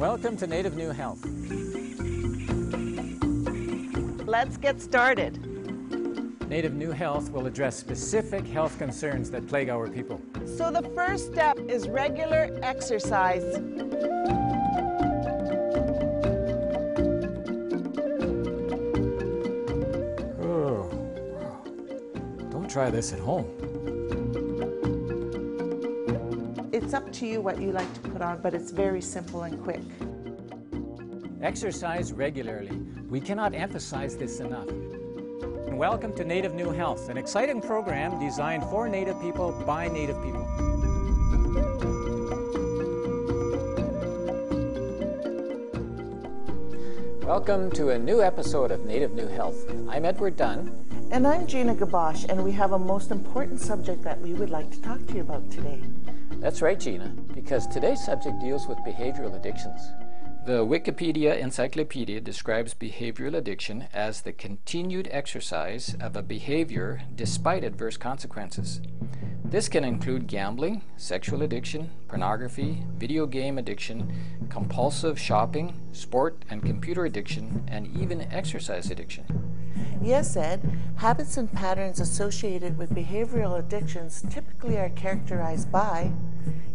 Welcome to Native New Health. Let's get started. Native New Health will address specific health concerns that plague our people. So the first step is regular exercise. Oh, don't try this at home. It's up to you what you like to put on, but it's very simple and quick. Exercise regularly. We cannot emphasize this enough. Welcome to Native New Health, an exciting program designed for Native people by Native people. Welcome to a new episode of Native New Health. I'm Edward Dunn. And I'm Gina Gabosh, and we have a most important subject that we would like to talk to you about today. That's right, Gina, because today's subject deals with behavioral addictions. The Wikipedia Encyclopedia describes behavioral addiction as the continued exercise of a behavior despite adverse consequences. This can include gambling, sexual addiction, pornography, video game addiction, compulsive shopping, sport and computer addiction, and even exercise addiction. Yes, Ed, habits and patterns associated with behavioral addictions typically are characterized by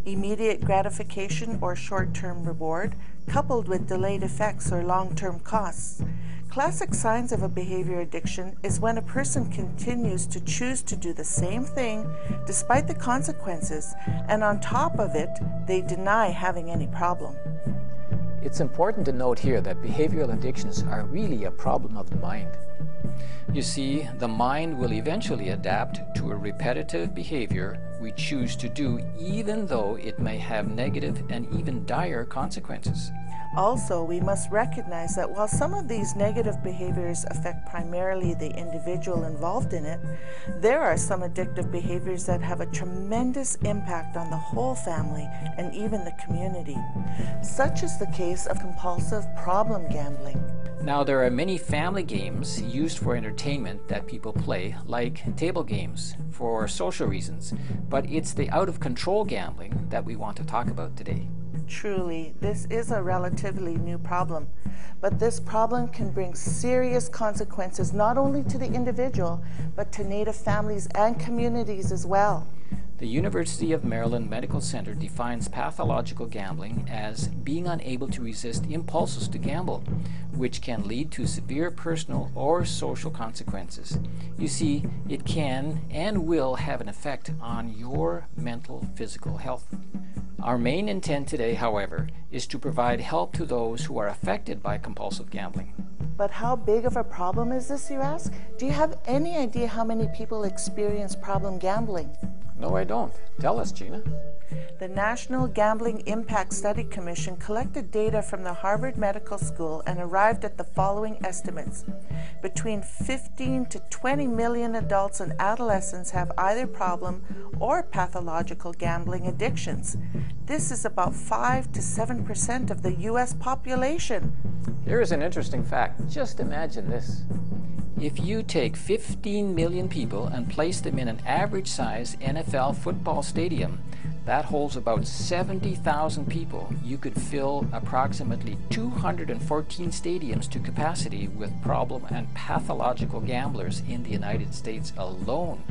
immediate gratification or short term reward, coupled with delayed effects or long term costs. Classic signs of a behavior addiction is when a person continues to choose to do the same thing despite the consequences, and on top of it, they deny having any problem. It's important to note here that behavioral addictions are really a problem of the mind. You see, the mind will eventually adapt to a repetitive behavior we choose to do, even though it may have negative and even dire consequences. Also, we must recognize that while some of these negative behaviors affect primarily the individual involved in it, there are some addictive behaviors that have a tremendous impact on the whole family and even the community. Such is the case of compulsive problem gambling. Now, there are many family games used for entertainment that people play, like table games, for social reasons, but it's the out of control gambling that we want to talk about today. Truly, this is a relatively new problem, but this problem can bring serious consequences not only to the individual, but to Native families and communities as well. The University of Maryland Medical Center defines pathological gambling as being unable to resist impulses to gamble, which can lead to severe personal or social consequences. You see, it can and will have an effect on your mental physical health. Our main intent today, however, is to provide help to those who are affected by compulsive gambling. But how big of a problem is this, you ask? Do you have any idea how many people experience problem gambling? No, I don't. Tell us, Gina. The National Gambling Impact Study Commission collected data from the Harvard Medical School and arrived at the following estimates. Between 15 to 20 million adults and adolescents have either problem or pathological gambling addictions. This is about 5 to 7% of the U.S. population. Here is an interesting fact. Just imagine this. If you take 15 million people and place them in an average size NFL football stadium, that holds about 70,000 people. You could fill approximately 214 stadiums to capacity with problem and pathological gamblers in the United States alone.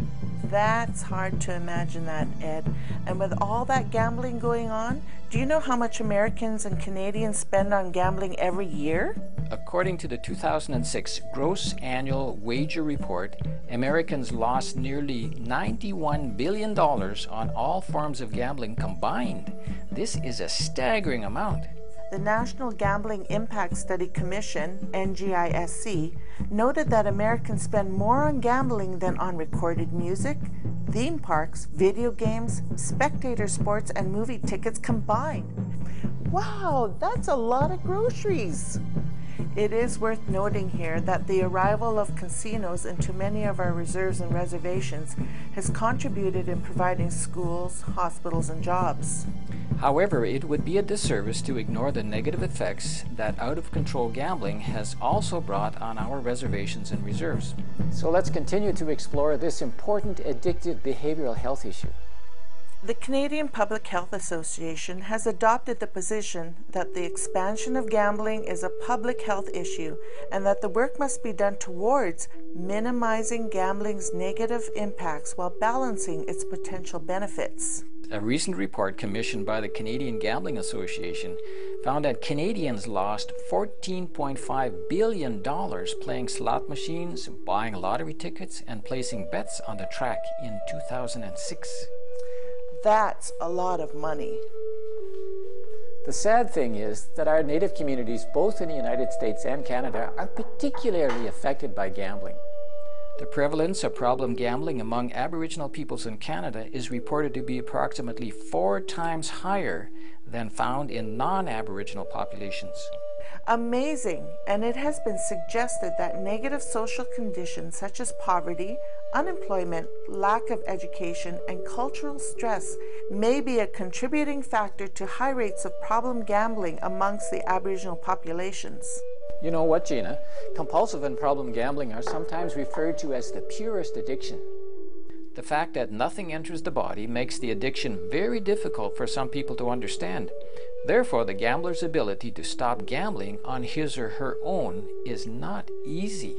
That's hard to imagine that, Ed. And with all that gambling going on, do you know how much Americans and Canadians spend on gambling every year? According to the 2006 Gross Annual Wager Report, Americans lost nearly $91 billion on all forms of gambling combined. This is a staggering amount. The National Gambling Impact Study Commission, NGISC, noted that Americans spend more on gambling than on recorded music, theme parks, video games, spectator sports, and movie tickets combined. Wow, that's a lot of groceries! It is worth noting here that the arrival of casinos into many of our reserves and reservations has contributed in providing schools, hospitals, and jobs. However, it would be a disservice to ignore the negative effects that out of control gambling has also brought on our reservations and reserves. So let's continue to explore this important addictive behavioral health issue. The Canadian Public Health Association has adopted the position that the expansion of gambling is a public health issue and that the work must be done towards minimizing gambling's negative impacts while balancing its potential benefits. A recent report commissioned by the Canadian Gambling Association found that Canadians lost $14.5 billion playing slot machines, buying lottery tickets, and placing bets on the track in 2006. That's a lot of money. The sad thing is that our native communities, both in the United States and Canada, are particularly affected by gambling. The prevalence of problem gambling among Aboriginal peoples in Canada is reported to be approximately four times higher than found in non-Aboriginal populations. Amazing, and it has been suggested that negative social conditions such as poverty, unemployment, lack of education, and cultural stress may be a contributing factor to high rates of problem gambling amongst the Aboriginal populations. You know what, Gina? Compulsive and problem gambling are sometimes referred to as the purest addiction. The fact that nothing enters the body makes the addiction very difficult for some people to understand. Therefore, the gambler's ability to stop gambling on his or her own is not easy.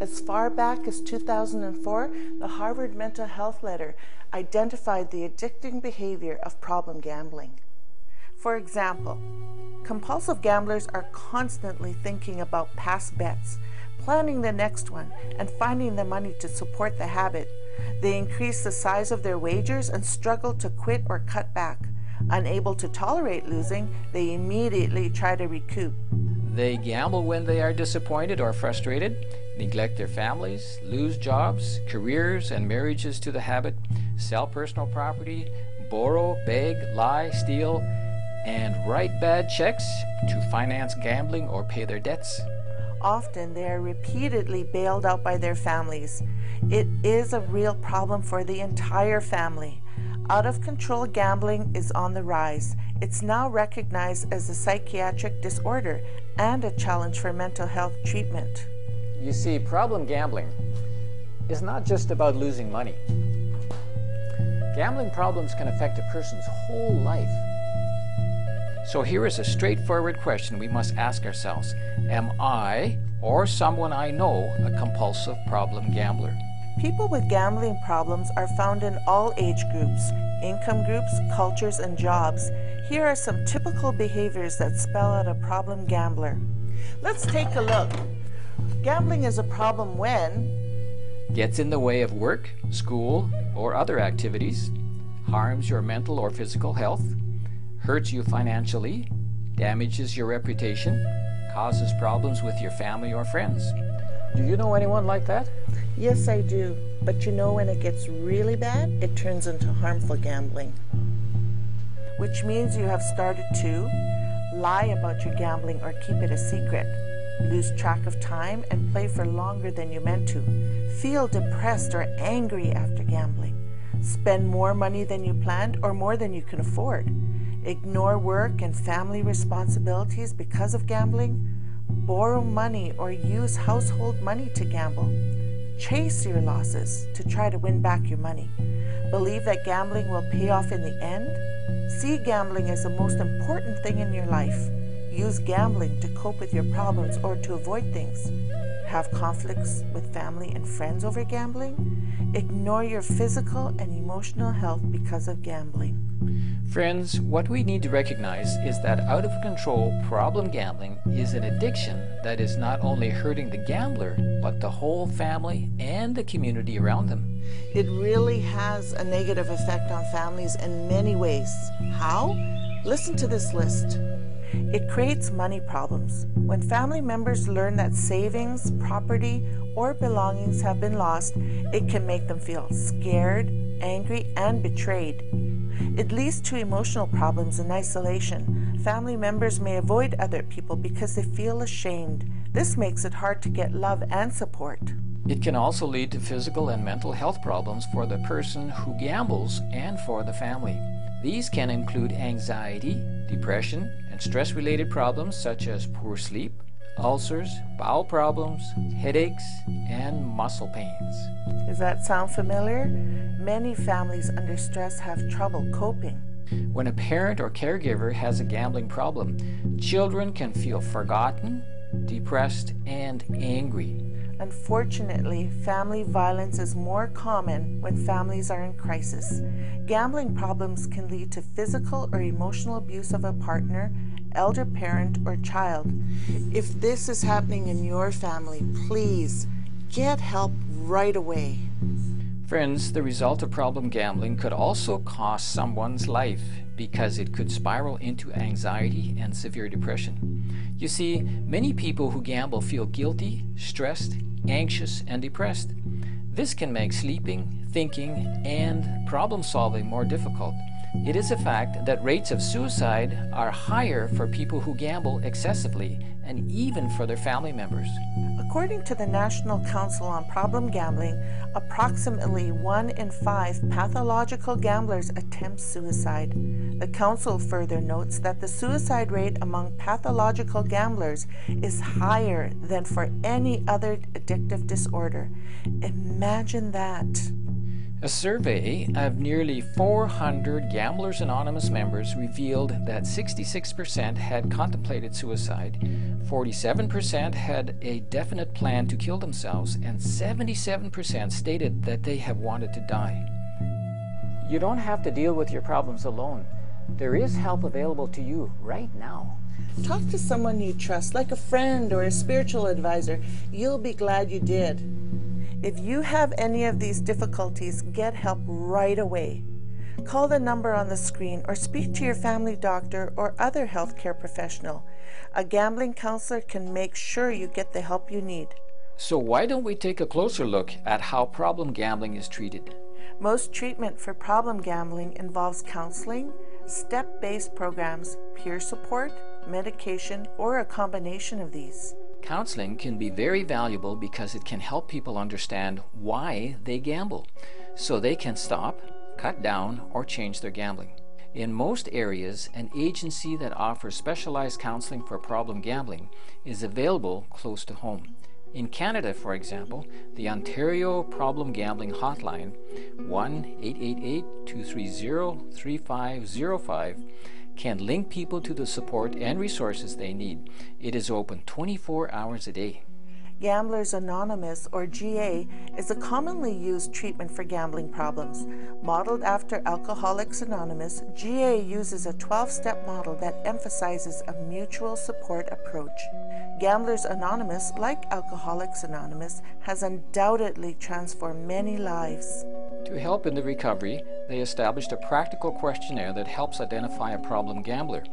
As far back as 2004, the Harvard Mental Health Letter identified the addicting behavior of problem gambling. For example, compulsive gamblers are constantly thinking about past bets, planning the next one, and finding the money to support the habit. They increase the size of their wagers and struggle to quit or cut back. Unable to tolerate losing, they immediately try to recoup. They gamble when they are disappointed or frustrated, neglect their families, lose jobs, careers, and marriages to the habit, sell personal property, borrow, beg, lie, steal, and write bad checks to finance gambling or pay their debts. Often they are repeatedly bailed out by their families. It is a real problem for the entire family. Out of control gambling is on the rise. It's now recognized as a psychiatric disorder and a challenge for mental health treatment. You see, problem gambling is not just about losing money. Gambling problems can affect a person's whole life. So here is a straightforward question we must ask ourselves Am I or someone I know a compulsive problem gambler? People with gambling problems are found in all age groups, income groups, cultures, and jobs. Here are some typical behaviors that spell out a problem gambler. Let's take a look. Gambling is a problem when Gets in the way of work, school, or other activities, harms your mental or physical health, hurts you financially, damages your reputation, causes problems with your family or friends. Do you know anyone like that? Yes, I do. But you know, when it gets really bad, it turns into harmful gambling. Which means you have started to lie about your gambling or keep it a secret, lose track of time and play for longer than you meant to, feel depressed or angry after gambling, spend more money than you planned or more than you can afford, ignore work and family responsibilities because of gambling, borrow money or use household money to gamble, chase your losses to try to win back your money, believe that gambling will pay off in the end, see gambling as the most important thing in your life, use gambling to cope with your problems or to avoid things, have conflicts with family and friends over gambling, ignore your physical and emotional health because of gambling. Friends, what we need to recognize is that out of control problem gambling is an addiction that is not only hurting the gambler, but the whole family and the community around them. It really has a negative effect on families in many ways. How? Listen to this list. It creates money problems. When family members learn that savings, property, or belongings have been lost, it can make them feel scared, angry, and betrayed. It leads to emotional problems and isolation. Family members may avoid other people because they feel ashamed. This makes it hard to get love and support. It can also lead to physical and mental health problems for the person who gambles and for the family. These can include anxiety, depression, and stress related problems such as poor sleep, ulcers, bowel problems, headaches, and muscle pains. Does that sound familiar? Many families under stress have trouble coping. When a parent or caregiver has a gambling problem, children can feel forgotten, depressed, and angry. Unfortunately, family violence is more common when families are in crisis. Gambling problems can lead to physical or emotional abuse of a partner, elder parent, or child. If this is happening in your family, please get help right away. Friends, the result of problem gambling could also cost someone's life because it could spiral into anxiety and severe depression. You see, many people who gamble feel guilty, stressed, anxious, and depressed. This can make sleeping, thinking, and problem solving more difficult. It is a fact that rates of suicide are higher for people who gamble excessively and even for their family members. According to the National Council on Problem Gambling, approximately one in five pathological gamblers attempt suicide. The Council further notes that the suicide rate among pathological gamblers is higher than for any other addictive disorder. Imagine that. A survey of nearly 400 Gamblers Anonymous members revealed that 66% had contemplated suicide, 47% had a definite plan to kill themselves, and 77% stated that they have wanted to die. You don't have to deal with your problems alone. There is help available to you right now. Talk to someone you trust, like a friend or a spiritual advisor. You'll be glad you did. If you have any of these difficulties, get help right away. Call the number on the screen or speak to your family doctor or other healthcare professional. A gambling counselor can make sure you get the help you need. So, why don't we take a closer look at how problem gambling is treated? Most treatment for problem gambling involves counseling, step based programs, peer support, medication, or a combination of these. Counseling can be very valuable because it can help people understand why they gamble so they can stop, cut down, or change their gambling. In most areas, an agency that offers specialized counseling for problem gambling is available close to home. In Canada, for example, the Ontario Problem Gambling Hotline, 1 888 230 3505, can link people to the support and resources they need. It is open 24 hours a day. Gamblers Anonymous, or GA, is a commonly used treatment for gambling problems. Modeled after Alcoholics Anonymous, GA uses a 12 step model that emphasizes a mutual support approach. Gamblers Anonymous, like Alcoholics Anonymous, has undoubtedly transformed many lives. To help in the recovery, they established a practical questionnaire that helps identify a problem gambler.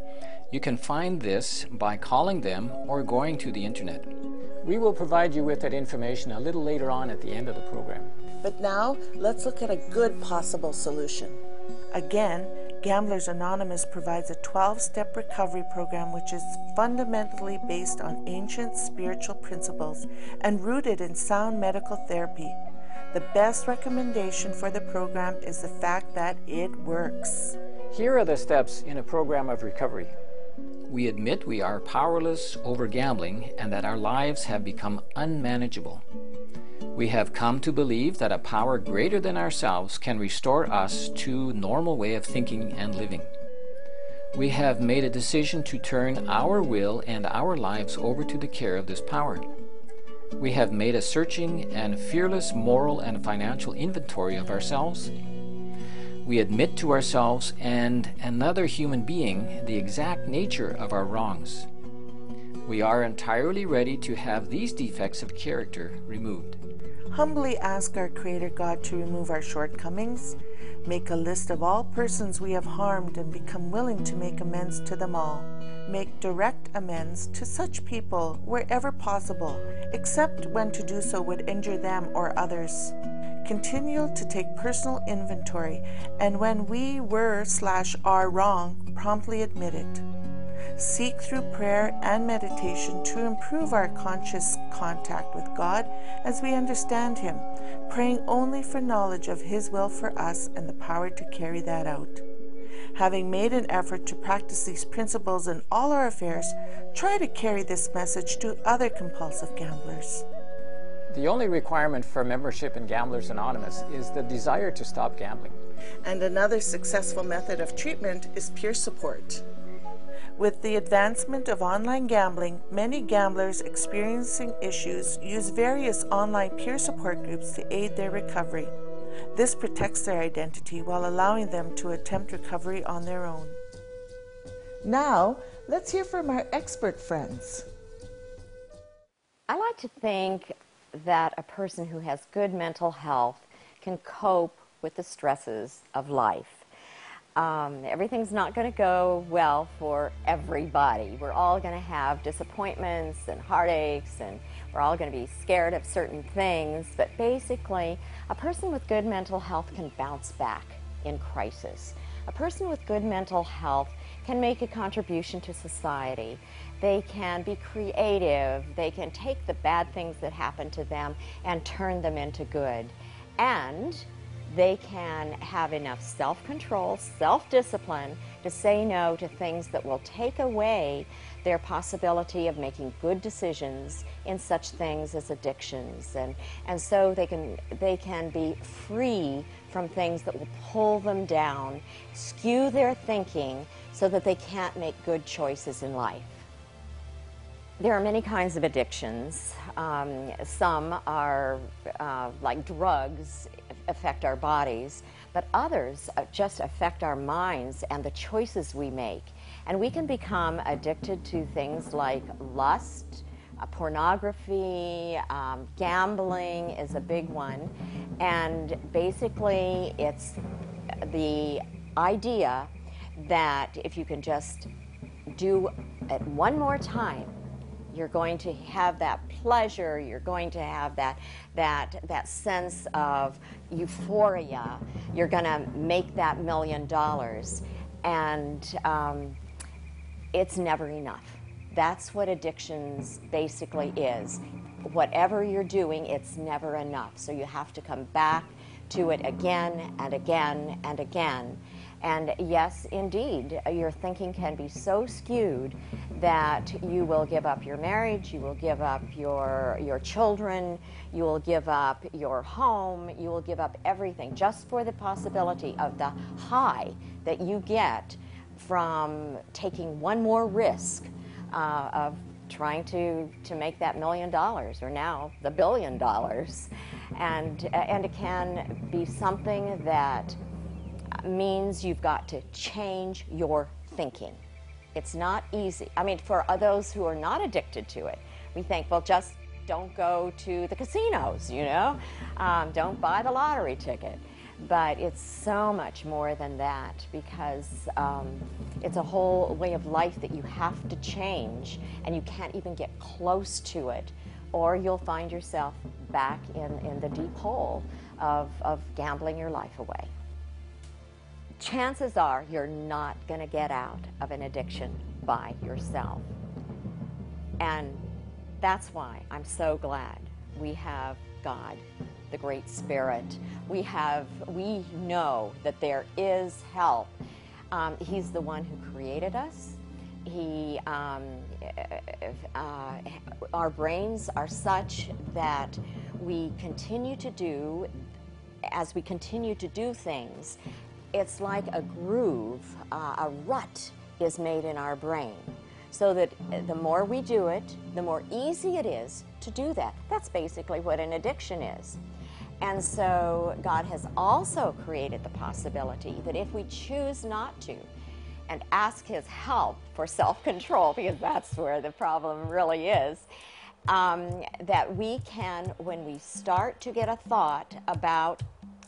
You can find this by calling them or going to the internet. We will provide you with that information a little later on at the end of the program. But now, let's look at a good possible solution. Again, Gamblers Anonymous provides a 12 step recovery program which is fundamentally based on ancient spiritual principles and rooted in sound medical therapy. The best recommendation for the program is the fact that it works. Here are the steps in a program of recovery. We admit we are powerless over gambling and that our lives have become unmanageable. We have come to believe that a power greater than ourselves can restore us to normal way of thinking and living. We have made a decision to turn our will and our lives over to the care of this power. We have made a searching and fearless moral and financial inventory of ourselves we admit to ourselves and another human being the exact nature of our wrongs. We are entirely ready to have these defects of character removed. Humbly ask our Creator God to remove our shortcomings, make a list of all persons we have harmed, and become willing to make amends to them all. Make direct amends to such people wherever possible, except when to do so would injure them or others. Continue to take personal inventory, and when we were slash are wrong, promptly admit it. Seek through prayer and meditation to improve our conscious contact with God as we understand Him, praying only for knowledge of His will for us and the power to carry that out. Having made an effort to practice these principles in all our affairs, try to carry this message to other compulsive gamblers. The only requirement for membership in Gamblers Anonymous is the desire to stop gambling. And another successful method of treatment is peer support. With the advancement of online gambling, many gamblers experiencing issues use various online peer support groups to aid their recovery. This protects their identity while allowing them to attempt recovery on their own. Now, let's hear from our expert friends. I like to think that a person who has good mental health can cope with the stresses of life. Um, everything's not going to go well for everybody. We're all going to have disappointments and heartaches, and we're all going to be scared of certain things. But basically, a person with good mental health can bounce back in crisis. A person with good mental health can make a contribution to society. They can be creative. They can take the bad things that happen to them and turn them into good. And they can have enough self control, self discipline to say no to things that will take away their possibility of making good decisions in such things as addictions. And, and so they can, they can be free from things that will pull them down, skew their thinking so that they can't make good choices in life. There are many kinds of addictions. Um, some are uh, like drugs affect our bodies, but others uh, just affect our minds and the choices we make. And we can become addicted to things like lust, uh, pornography, um, gambling is a big one. And basically, it's the idea that if you can just do it one more time, you're going to have that pleasure you're going to have that that that sense of euphoria. You're going to make that million dollars. And um, it's never enough. That's what addictions basically is. Whatever you're doing it's never enough. So you have to come back to it again and again and again and yes, indeed, your thinking can be so skewed that you will give up your marriage, you will give up your, your children, you will give up your home, you will give up everything just for the possibility of the high that you get from taking one more risk uh, of trying to, to make that million dollars or now the billion dollars. And, and it can be something that means you've got to change your thinking. It's not easy. I mean, for those who are not addicted to it, we think, well, just don't go to the casinos, you know? Um, don't buy the lottery ticket. But it's so much more than that because um, it's a whole way of life that you have to change, and you can't even get close to it, or you'll find yourself back in, in the deep hole of, of gambling your life away chances are you're not going to get out of an addiction by yourself. And that's why I'm so glad we have God, the Great Spirit. We have, we know that there is help. Um, he's the one who created us. He, um, uh, our brains are such that we continue to do, as we continue to do things, it's like a groove, uh, a rut is made in our brain. So that the more we do it, the more easy it is to do that. That's basically what an addiction is. And so God has also created the possibility that if we choose not to and ask His help for self control, because that's where the problem really is, um, that we can, when we start to get a thought about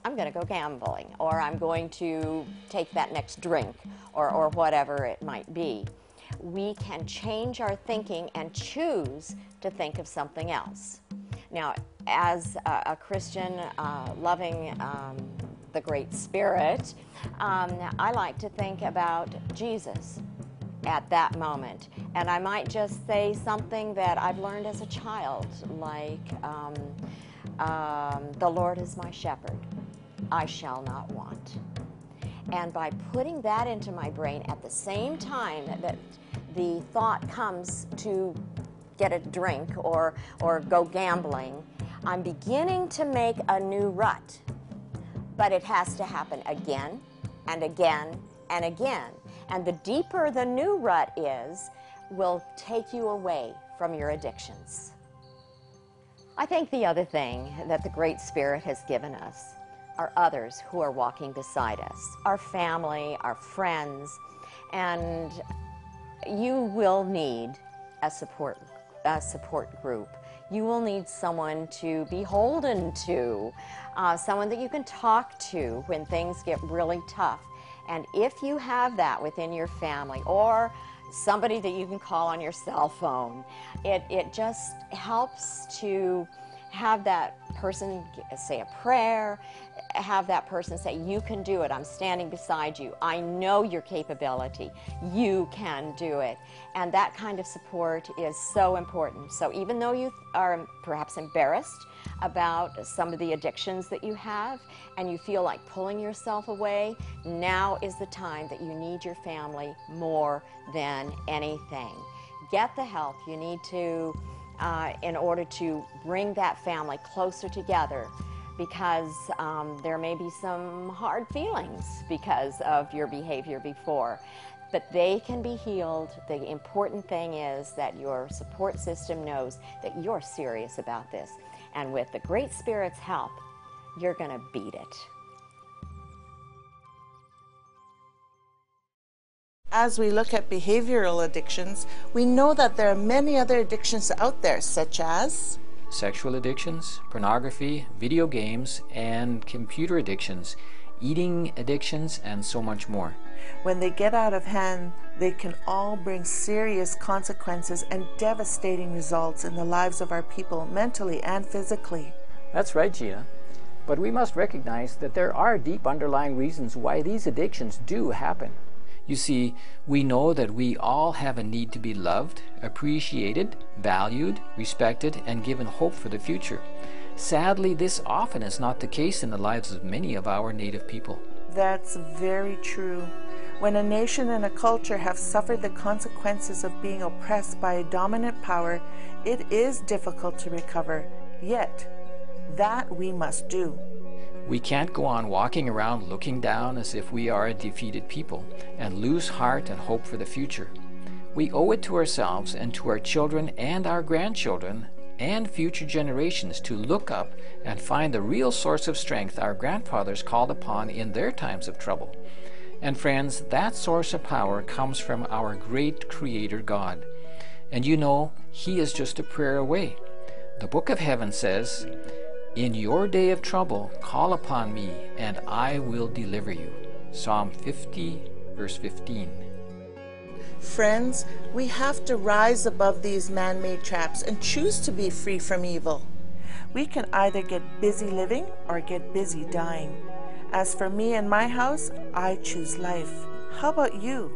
I'm going to go gambling, or I'm going to take that next drink, or, or whatever it might be. We can change our thinking and choose to think of something else. Now, as a, a Christian uh, loving um, the Great Spirit, um, I like to think about Jesus at that moment. And I might just say something that I've learned as a child, like, um, um, The Lord is my shepherd. I shall not want. And by putting that into my brain at the same time that the thought comes to get a drink or, or go gambling, I'm beginning to make a new rut. But it has to happen again and again and again. And the deeper the new rut is, will take you away from your addictions. I think the other thing that the Great Spirit has given us are others who are walking beside us, our family, our friends, and you will need a support, a support group. You will need someone to be beholden to, uh, someone that you can talk to when things get really tough. And if you have that within your family or somebody that you can call on your cell phone, it, it just helps to have that person say a prayer, have that person say, You can do it. I'm standing beside you. I know your capability. You can do it. And that kind of support is so important. So even though you are perhaps embarrassed about some of the addictions that you have and you feel like pulling yourself away, now is the time that you need your family more than anything. Get the help you need to uh, in order to bring that family closer together because um, there may be some hard feelings because of your behavior before. But they can be healed. The important thing is that your support system knows that you're serious about this. And with the Great Spirit's help, you're going to beat it. As we look at behavioral addictions, we know that there are many other addictions out there, such as sexual addictions, pornography, video games, and computer addictions, eating addictions, and so much more. When they get out of hand, they can all bring serious consequences and devastating results in the lives of our people, mentally and physically. That's right, Gina. But we must recognize that there are deep underlying reasons why these addictions do happen. You see, we know that we all have a need to be loved, appreciated, valued, respected, and given hope for the future. Sadly, this often is not the case in the lives of many of our native people. That's very true. When a nation and a culture have suffered the consequences of being oppressed by a dominant power, it is difficult to recover. Yet, that we must do. We can't go on walking around looking down as if we are a defeated people and lose heart and hope for the future. We owe it to ourselves and to our children and our grandchildren and future generations to look up and find the real source of strength our grandfathers called upon in their times of trouble. And friends, that source of power comes from our great Creator God. And you know, He is just a prayer away. The Book of Heaven says, in your day of trouble, call upon me, and I will deliver you. Psalm 50, verse 15. Friends, we have to rise above these man made traps and choose to be free from evil. We can either get busy living or get busy dying. As for me and my house, I choose life. How about you?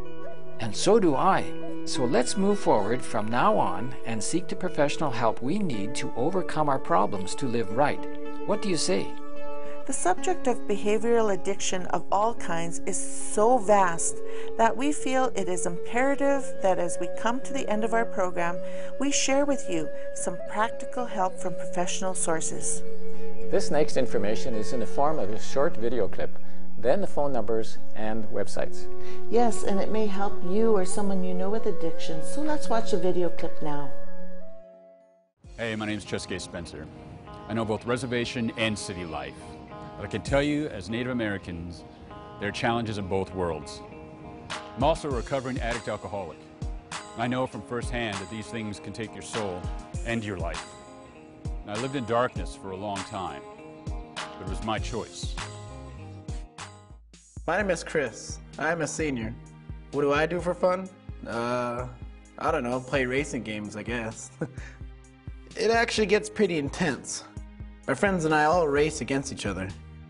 And so do I. So let's move forward from now on and seek the professional help we need to overcome our problems to live right. What do you say? The subject of behavioral addiction of all kinds is so vast that we feel it is imperative that as we come to the end of our program, we share with you some practical help from professional sources. This next information is in the form of a short video clip then the phone numbers and websites. Yes, and it may help you or someone you know with addiction. So let's watch a video clip now. Hey, my name is Chaske Spencer. I know both reservation and city life. But I can tell you, as Native Americans, there are challenges in both worlds. I'm also a recovering addict alcoholic. I know from firsthand that these things can take your soul and your life. And I lived in darkness for a long time, but it was my choice. My name is Chris. I'm a senior. What do I do for fun? Uh, I don't know, play racing games, I guess. it actually gets pretty intense. My friends and I all race against each other.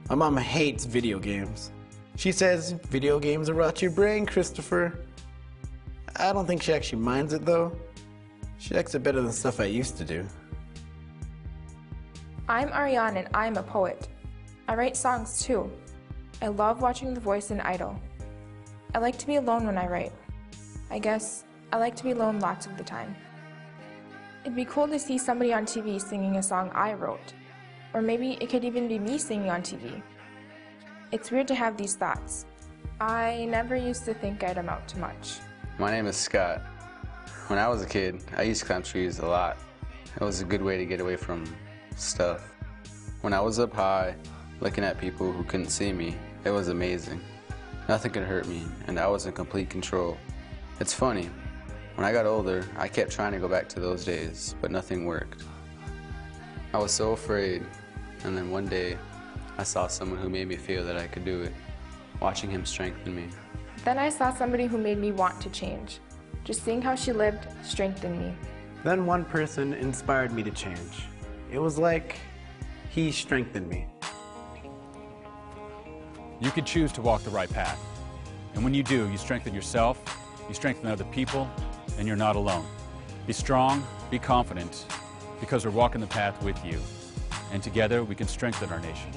My mom hates video games. She says video games rot your brain, Christopher. I don't think she actually minds it though. She likes it better than stuff I used to do. I'm Ariane and I'm a poet. I write songs too. I love watching The Voice and Idol. I like to be alone when I write. I guess I like to be alone lots of the time. It'd be cool to see somebody on TV singing a song I wrote. Or maybe it could even be me singing on TV. It's weird to have these thoughts. I never used to think I'd amount to much. My name is Scott. When I was a kid, I used to climb trees a lot. It was a good way to get away from stuff. When I was up high, looking at people who couldn't see me, it was amazing. Nothing could hurt me, and I was in complete control. It's funny, when I got older, I kept trying to go back to those days, but nothing worked. I was so afraid, and then one day, I saw someone who made me feel that I could do it, watching him strengthen me. Then I saw somebody who made me want to change. Just seeing how she lived strengthened me. Then one person inspired me to change. It was like he strengthened me. You can choose to walk the right path. And when you do, you strengthen yourself, you strengthen other people, and you're not alone. Be strong, be confident, because we're walking the path with you. And together we can strengthen our nation.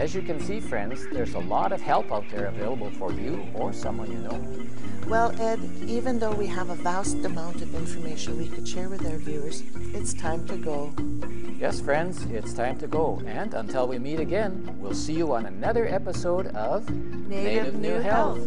As you can see, friends, there's a lot of help out there available for you or someone you know. Well, Ed, even though we have a vast amount of information we could share with our viewers, it's time to go. Yes, friends, it's time to go. And until we meet again, we'll see you on another episode of Native New Health.